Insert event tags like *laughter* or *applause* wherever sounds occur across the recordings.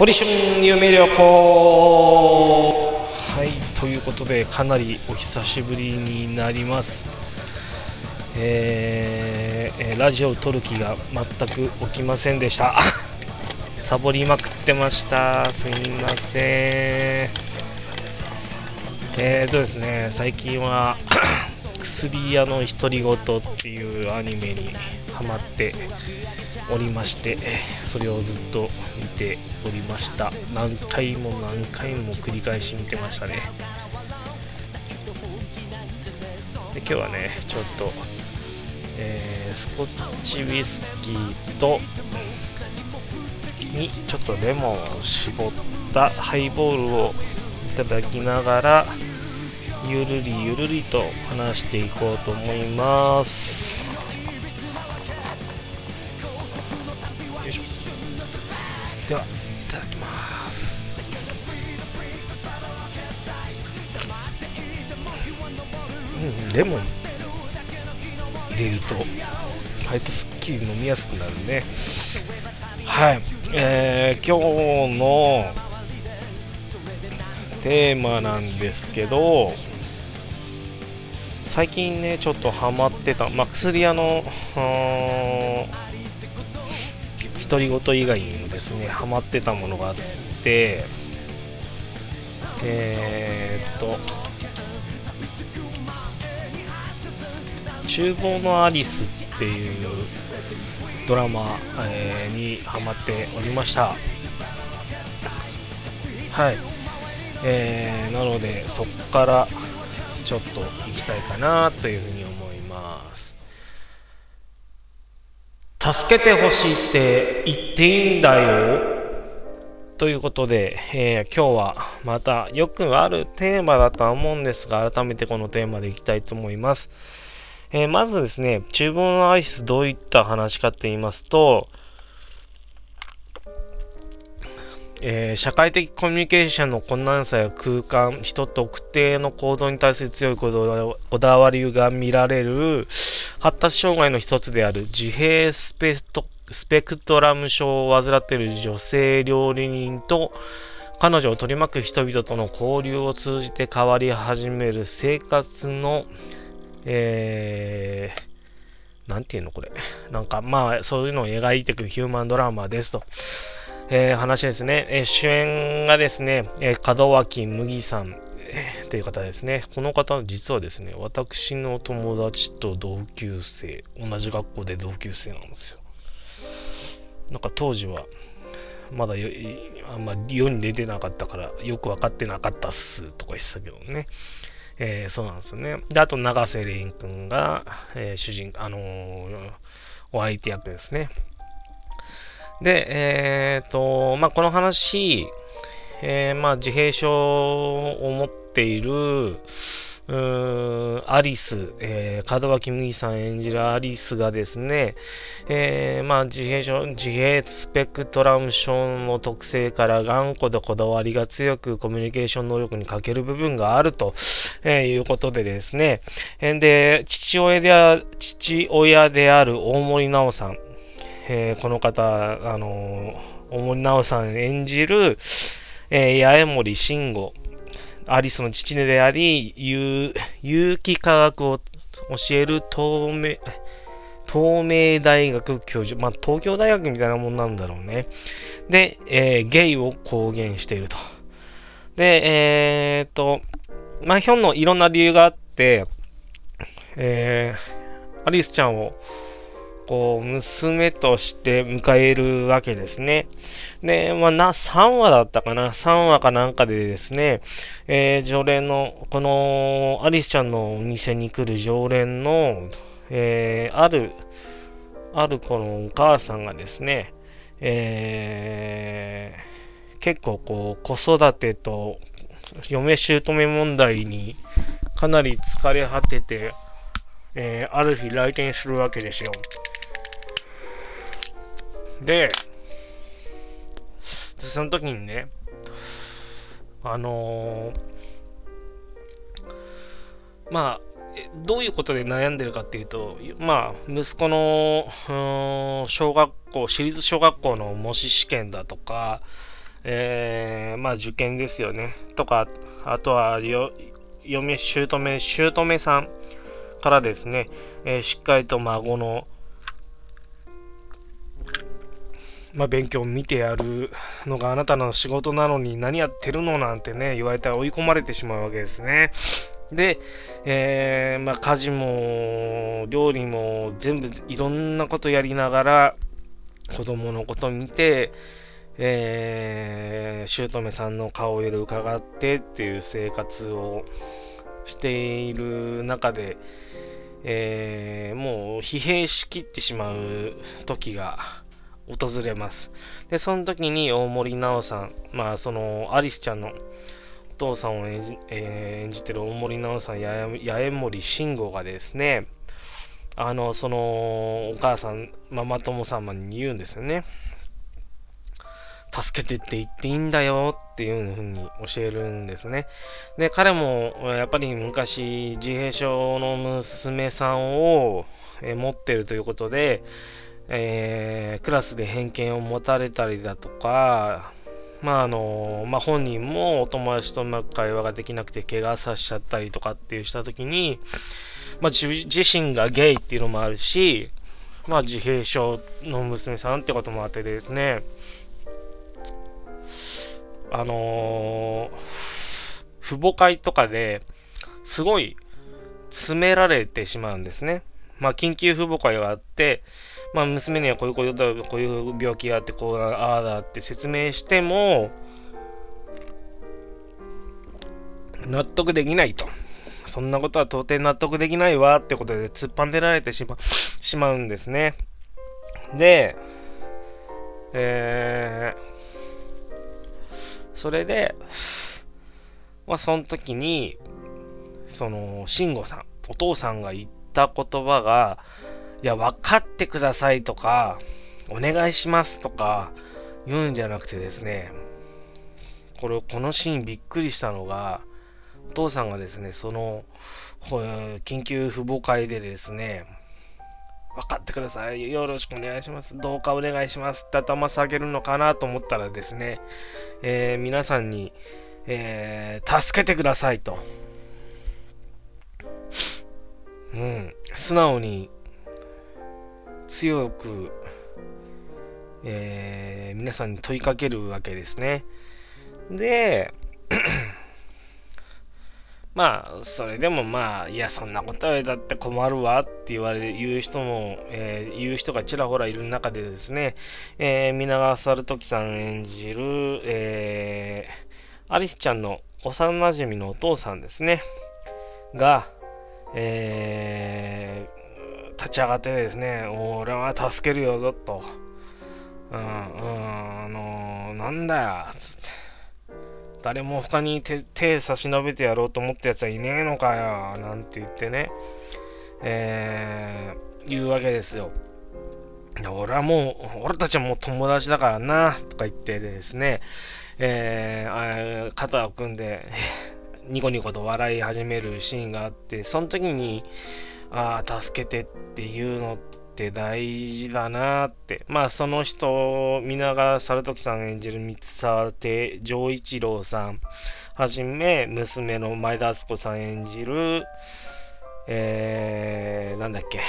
ポリション夢旅行はいということでかなりお久しぶりになります。えー、ラジオを撮る気が全く起きませんでした。*laughs* サボりまくってました。すいません。えーとですね最近は *coughs* 薬屋の独り言っていうアニメにハマっておりましてそれをずっと見ておりました。何回も何回も繰り返し見てましたね。で今日はねちょっと、えー、スコッチウイスキーとにちょっとレモンを絞ったハイボールをいただきながらゆるりゆるりと話していこうと思います。レモン入れると割とすっきり飲みやすくなるね。はい。えー、今日のテーマなんですけど最近ねちょっとハマってた、まあ、薬屋の独り言以外にもですねハマってたものがあってえー、っと厨房のアリスっていうドラマ、えー、にハマっておりました。はい。えー、なのでそっからちょっと行きたいかなというふうに思います。助けてほしいって言っていいんだよ。ということで、えー、今日はまたよくあるテーマだとは思うんですが改めてこのテーマでいきたいと思います、えー、まずですね厨房のアイスどういった話かって言いますとえー、社会的コミュニケーションの困難さや空間、人特定の行動に対する強いこだわりが見られる発達障害の一つである自閉スペスペクトラム症を患っている女性料理人と彼女を取り巻く人々との交流を通じて変わり始める生活の、えー、なんていうのこれ。なんかまあそういうのを描いていくヒューマンドラマですと。えー、話ですね、えー、主演がですね、えー、門脇麦さん、えー、という方ですね。この方、実はですね、私の友達と同級生、同じ学校で同級生なんですよ。なんか当時は、まだあんまり世に出てなかったから、よく分かってなかったっすとか言ってたけどね。えー、そうなんですよね。で、あと、永瀬廉君が、えー、主人、あのー、お相手役ですね。で、えっ、と、まあ、この話、えー、まあ、自閉症を持っている、アリス、えー、門脇麦さん演じるアリスがですね、えー、まあ、自閉症、自閉スペクトラム症の特性から頑固でこだわりが強くコミュニケーション能力に欠ける部分があると、えー、いうことでですね、で、父親であ父親である大森直さん、えー、この方、あの大森直さん演じる、えー、八重森慎吾、アリスの父であり、有機化学を教える透明、東明大学教授、まあ、東京大学みたいなもんなんだろうね。で、えー、ゲイを公言していると。で、えー、っと、まあ、ひょんのいろんな理由があって、えー、アリスちゃんをこう、娘として迎えるわけですね。で、まあ、な、3話だったかな ?3 話かなんかでですね、えー、常連の、この、アリスちゃんのお店に来る常連の、えー、ある、あるこのお母さんがですね、えー、結構こう、子育てと嫁姑問題にかなり疲れ果てて、えー、ある日来店するわけですよ。で、その時にね、あのー、まあ、どういうことで悩んでるかっていうと、まあ、息子の、小学校、私立小学校の模試試験だとか、えー、まあ受験ですよね。とか、あとはよ、嫁、姑、姑さんからですね、えー、しっかりと孫の、まあ、勉強を見てやるのがあなたの仕事なのに何やってるのなんてね、言われたら追い込まれてしまうわけですね。で、えー、まあ、家事も料理も全部いろんなことやりながら子供のこと見て、えー、姑さんの顔色伺ってっていう生活をしている中で、えー、もう疲弊しきってしまう時が訪れます。で、その時に大森奈緒さん、まあそのアリスちゃんのお父さんを演じ,、えー、演じてる大森奈緒さん、八重森慎吾がですね、あの、そのお母さん、ママ友様に言うんですよね。助けてって言っていいんだよっていう風に教えるんですね。で、彼もやっぱり昔自閉症の娘さんを持ってるということで、えー、クラスで偏見を持たれたりだとか、まああの、まあ、本人もお友達とうまく会話ができなくて怪我させちゃったりとかっていうした時に、まあ、自身がゲイっていうのもあるし、まあ、自閉症の娘さんってこともあってですね、あのー、父母会とかですごい詰められてしまうんですね。まあ、緊急父母会があって、まあ、娘にはこういうことだ、こういう病気があって、こう、ああだって説明しても、納得できないと。そんなことは到底納得できないわってことで突っ張んでられてしましまうんですね。で、えー、それで、まあ、その時に、その、慎吾さん、お父さんが言った言葉が、いや、分かってくださいとか、お願いしますとか言うんじゃなくてですね、これ、このシーンびっくりしたのが、お父さんがですね、その、緊急父母会でですね、分かってください。よろしくお願いします。どうかお願いしますって頭下げるのかなと思ったらですね、えー、皆さんに、えー、助けてくださいと。うん、素直に強く、えー、皆さんに問いかけるわけですね。で、*clears throat* まあ、それでもまあ、いや、そんなことはだって困るわって言われ、言う人も、えー、言う人がちらほらいる中でですね、えー、皆川猿時さん演じる、えー、アリスちゃんの幼馴染のお父さんですね、が、えー、立ち上がってですね、俺は助けるよぞと、うん、うん、あのー、なんだよ、つって。誰も他に手手差し伸べてやろうと思ったやつはいねえのかよなんて言ってね、えー、言うわけですよ。俺はもう、俺たちはもう友達だからな、とか言ってですね、えー、肩を組んで、*laughs* ニコニコと笑い始めるシーンがあって、その時に、ああ、助けてっていうのって大事だなって。まあその人、皆川猿時さん演じる三沢亭丈一郎さんはじめ、娘の前田敦子さん演じる、えー、なんだっけ。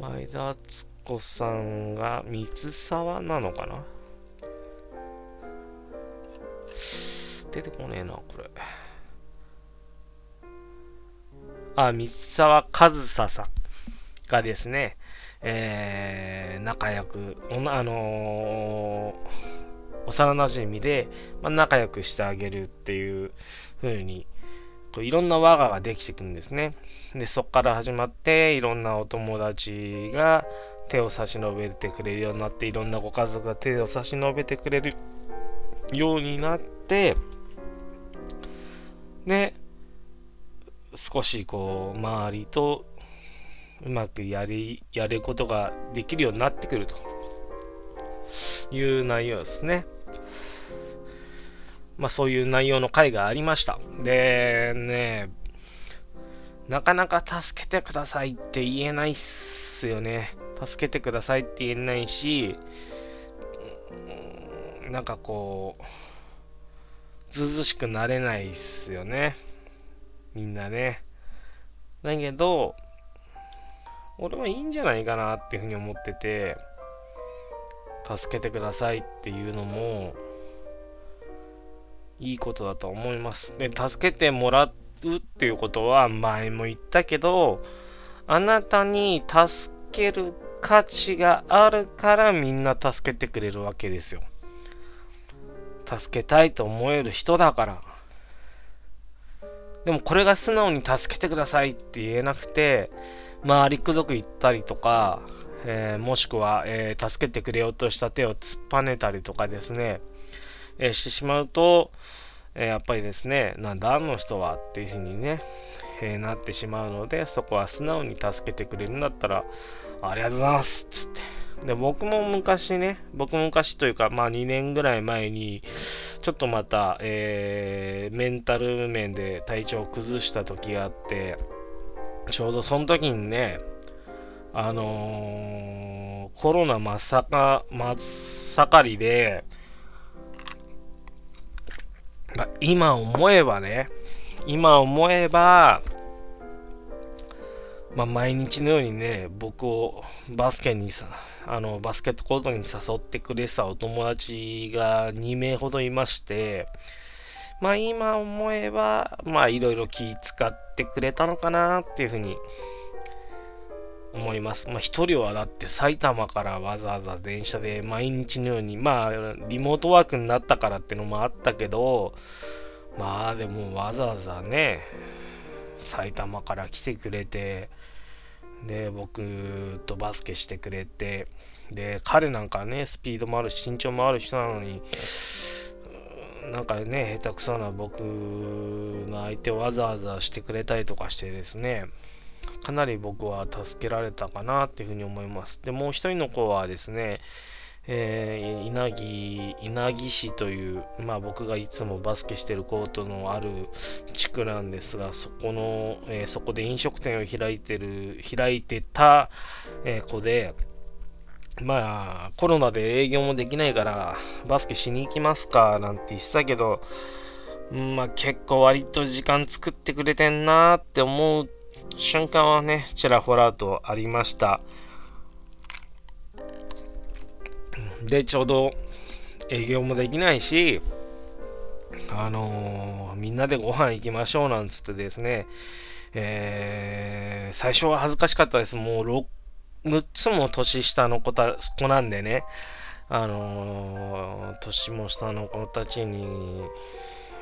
前田敦子さんが三沢なのかな出てこねえな、これ。あ、三沢和沙さんがですね、えー、仲良く、おあのー、幼馴染で、まあ、仲良くしてあげるっていう風に、こういろんな輪がができていくんですね。で、そこから始まって、いろんなお友達が手を差し伸べてくれるようになって、いろんなご家族が手を差し伸べてくれるようになって、で、少しこう周りとうまくやりやることができるようになってくるという内容ですね。まあそういう内容の回がありました。でね、なかなか助けてくださいって言えないっすよね。助けてくださいって言えないし、なんかこう、ずうずしくなれないっすよね。みんなね。だけど、俺はいいんじゃないかなっていうふうに思ってて、助けてくださいっていうのも、いいことだと思います。で、助けてもらうっていうことは前も言ったけど、あなたに助ける価値があるからみんな助けてくれるわけですよ。助けたいと思える人だから。でもこれが素直に助けてくださいって言えなくて、周りくどく言ったりとか、えー、もしくは、えー、助けてくれようとした手を突っぱねたりとかですね、えー、してしまうと、えやっぱりですね、なんだあの人はっていうふうにね、えなってしまうので、そこは素直に助けてくれるんだったら、ありがとうございますっつって。で、僕も昔ね、僕も昔というか、まあ2年ぐらい前に、ちょっとまた、えー、メンタル面で体調を崩した時があって、ちょうどその時にね、あのー、コロナ真っ盛真っ盛りで、まあ、今思えばね、今思えば、まあ、毎日のようにね、僕をバスケにさ、あの、バスケットコートに誘ってくれてたお友達が2名ほどいまして、まあ今思えば、まあいろいろ気使ってくれたのかなっていうふうに思います。まあ一人はだって埼玉からわざわざ電車で毎日のように、まあリモートワークになったからってのもあったけど、まあでもわざわざね、埼玉から来てくれて、で、僕とバスケしてくれて、で、彼なんかね、スピードもあるし、身長もある人なのに、なんかね、下手くそな僕の相手をわざわざしてくれたりとかしてですね、かなり僕は助けられたかなっていうふうに思います。で、もう一人の子はですね、えー、稲城、稲城市という、まあ僕がいつもバスケしてるコートのある地区なんですが、そこの、えー、そこで飲食店を開いてる、開いてた、えー、子で、まあ、コロナで営業もできないから、バスケしに行きますか、なんて言ってたけど、まあ結構割と時間作ってくれてんなって思う瞬間はね、ちらほらとありました。で、ちょうど営業もできないし、あのー、みんなでご飯行きましょうなんつってですね、えー、最初は恥ずかしかったです。もう6 6つも年下の子た子なんでね、あのー、年も下の子たちに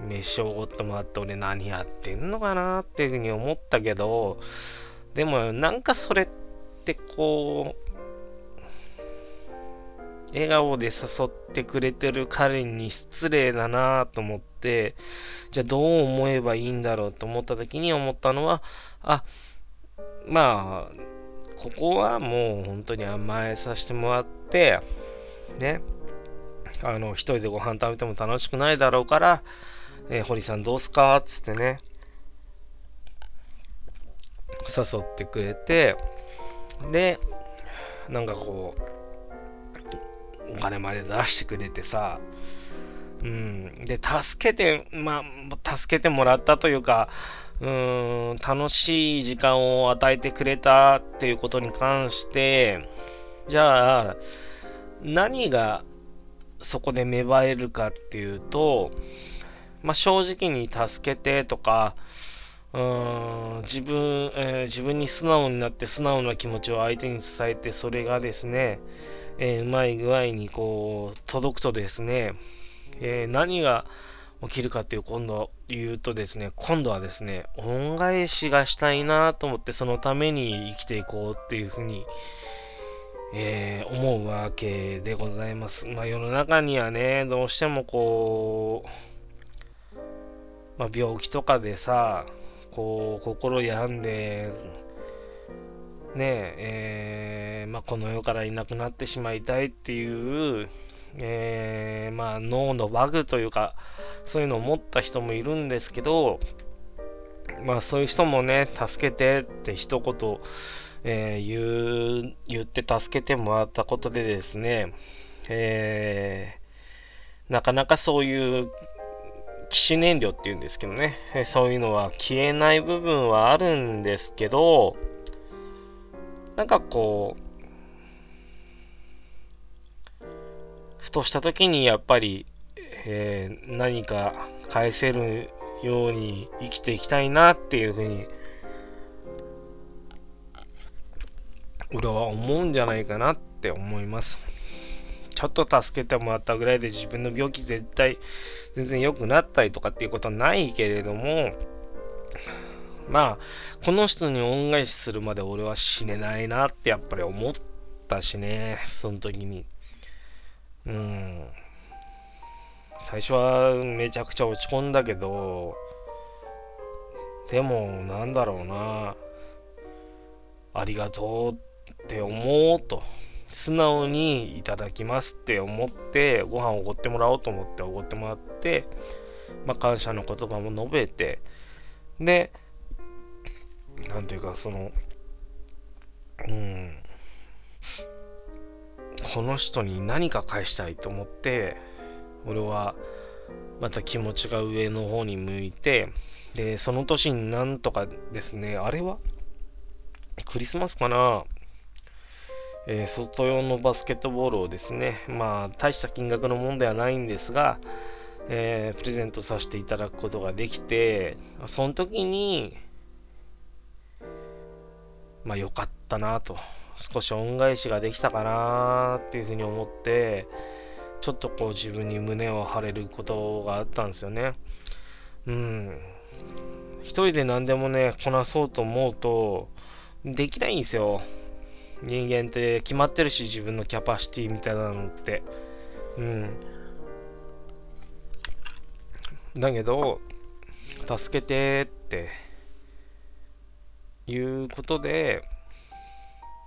飯をおごってもらって俺何やってんのかなっていうふうに思ったけど、でもなんかそれってこう、笑顔で誘ってくれてる彼に失礼だなと思って、じゃあどう思えばいいんだろうと思った時に思ったのは、あ、まあ、ここはもう本当に甘えさせてもらって、ね、あの、一人でご飯食べても楽しくないだろうから、えー、堀さんどうすかっつってね、誘ってくれて、で、なんかこう、金まで出してくれてさ、うん、で、助けて、まあ、助けてもらったというか、うーん、楽しい時間を与えてくれたっていうことに関して、じゃあ、何がそこで芽生えるかっていうと、まあ、正直に助けてとか、うーん自分、えー、自分に素直になって素直な気持ちを相手に伝えて、それがですね、えー、うまい具合にこう、届くとですね、えー、何が起きるかっていう今度言うとですね、今度はですね、恩返しがしたいなと思ってそのために生きていこうっていうふうに、えー、思うわけでございます。まあ世の中にはね、どうしてもこう、まあ、病気とかでさ、こう、心病んで、ねえ、えー、まあ、この世からいなくなってしまいたいっていうえー、まあ、脳のバグというか、そういうのを持った人もいるんですけど、まあ、そういう人もね、助けてって一言えー、言う、言って助けてもらったことでですね、えー、なかなかそういう機種燃料っていうんですけどね、そういうのは消えない部分はあるんですけど、なんかこう、ふとした時にやっぱり、えー、何か返せるように生きていきたいなっていうふうに俺は思うんじゃないかなって思います。ちょっと助けてもらったぐらいで自分の病気絶対全然良くなったりとかっていうことはないけれどもまあこの人に恩返しするまで俺は死ねないなってやっぱり思ったしね。その時に。うん。最初はめちゃくちゃ落ち込んだけどでもなんだろうな。ありがとうって思おうと。素直にいただきますって思ってご飯をおごってもらおうと思っておごってもらって、まあ、感謝の言葉も述べて。でなんていうかそのうん。この人に何か返したいと思って俺はまた気持ちが上の方に向いてでその年になんとかですねあれはクリスマスかな。えー、外用のバスケットボールをですね、まあ、大した金額のもんではないんですが、えー、プレゼントさせていただくことができて、その時に、まあ、良かったなと、少し恩返しができたかなっていうふうに思って、ちょっとこう自分に胸を張れることがあったんですよね。うん。一人で何でもね、こなそうと思うと、できないんですよ。人間って決まってるし自分のキャパシティみたいなのってうんだけど助けてっていうことで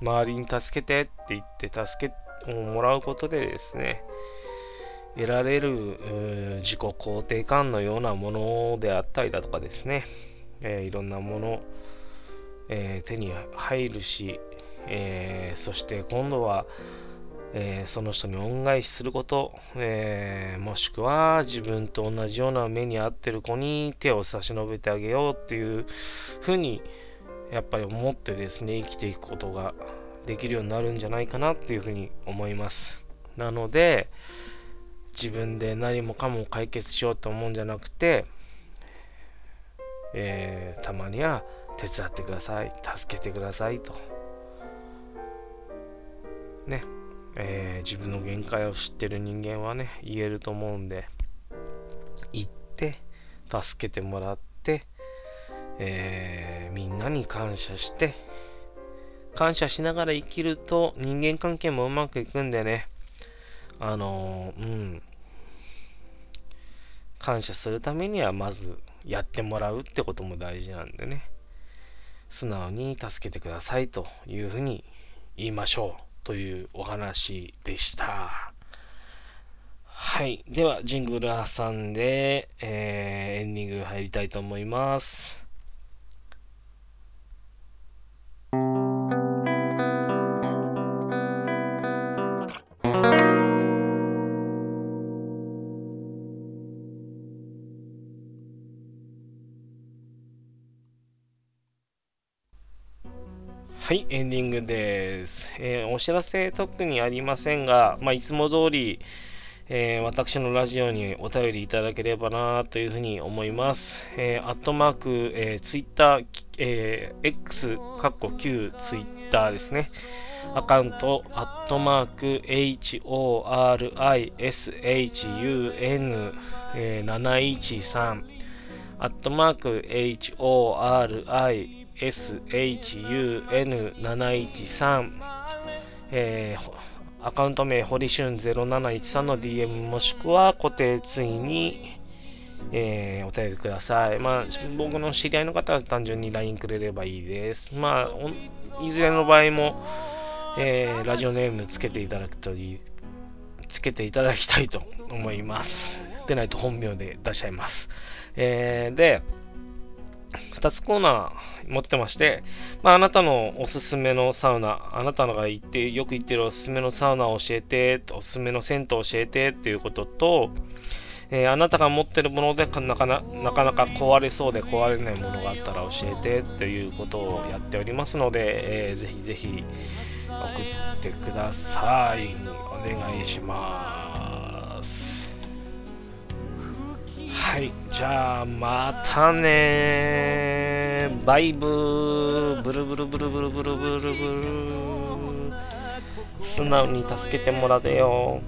周りに助けてって言って助けをもらうことでですね得られる自己肯定感のようなものであったりだとかですね、えー、いろんなもの、えー、手に入るしえー、そして今度は、え、その人に恩返しすること、えー、もしくは自分と同じような目に遭ってる子に手を差し伸べてあげようっていうふうにやっぱり思ってですね生きていくことができるようになるんじゃないかなっていうふうに思います。なので自分で何もかも解決しようと思うんじゃなくて、えー、たまには手伝ってください助けてくださいと。ね、えー、自分の限界を知ってる人間はね、言えると思うんで、行って、助けてもらって、えー、みんなに感謝して、感謝しながら生きると人間関係もうまくいくんでね、あのー、うん、感謝するためにはまずやってもらうってことも大事なんでね、素直に助けてくださいというふうに言いましょう。というお話でした。はい。では、ジングル挟んで、えー、エンディング入りたいと思います。はい、エンディングです。えー、お知らせ特にありませんが、まあ、いつも通り、えー、私のラジオにお便りいただければなというふうに思います。えー、アットマーク、えー、ツイッター、えー、X、カッコ Q ツイッターですね。アカウント、アットマーク、horishun え713、アットマーク、HORISHUN SHUN713、えー、アカウント名、ホリシュン0713の DM もしくは固定ツイに、えー、お便りください。まあ、僕の知り合いの方は単純に LINE くれればいいです。まあ、いずれの場合も、えー、ラジオネームつけていただくといい、つけていただきたいと思います。でないと本名で出しちゃいます。えー、で、2つコーナー、持ってまして、まあ、あなたのおすすめのサウナ、あなたのが行って、よく行ってるおすすめのサウナを教えて、おすすめの銭湯を教えてっていうことと、えー、あなたが持ってるものでなかななかなか壊れそうで壊れないものがあったら教えてということをやっておりますので、えー、ぜひぜひ送ってください。お願いします。はい、じゃあまたねバイブブルブルブルブルブルブルブル。素直に助けてもらえよ。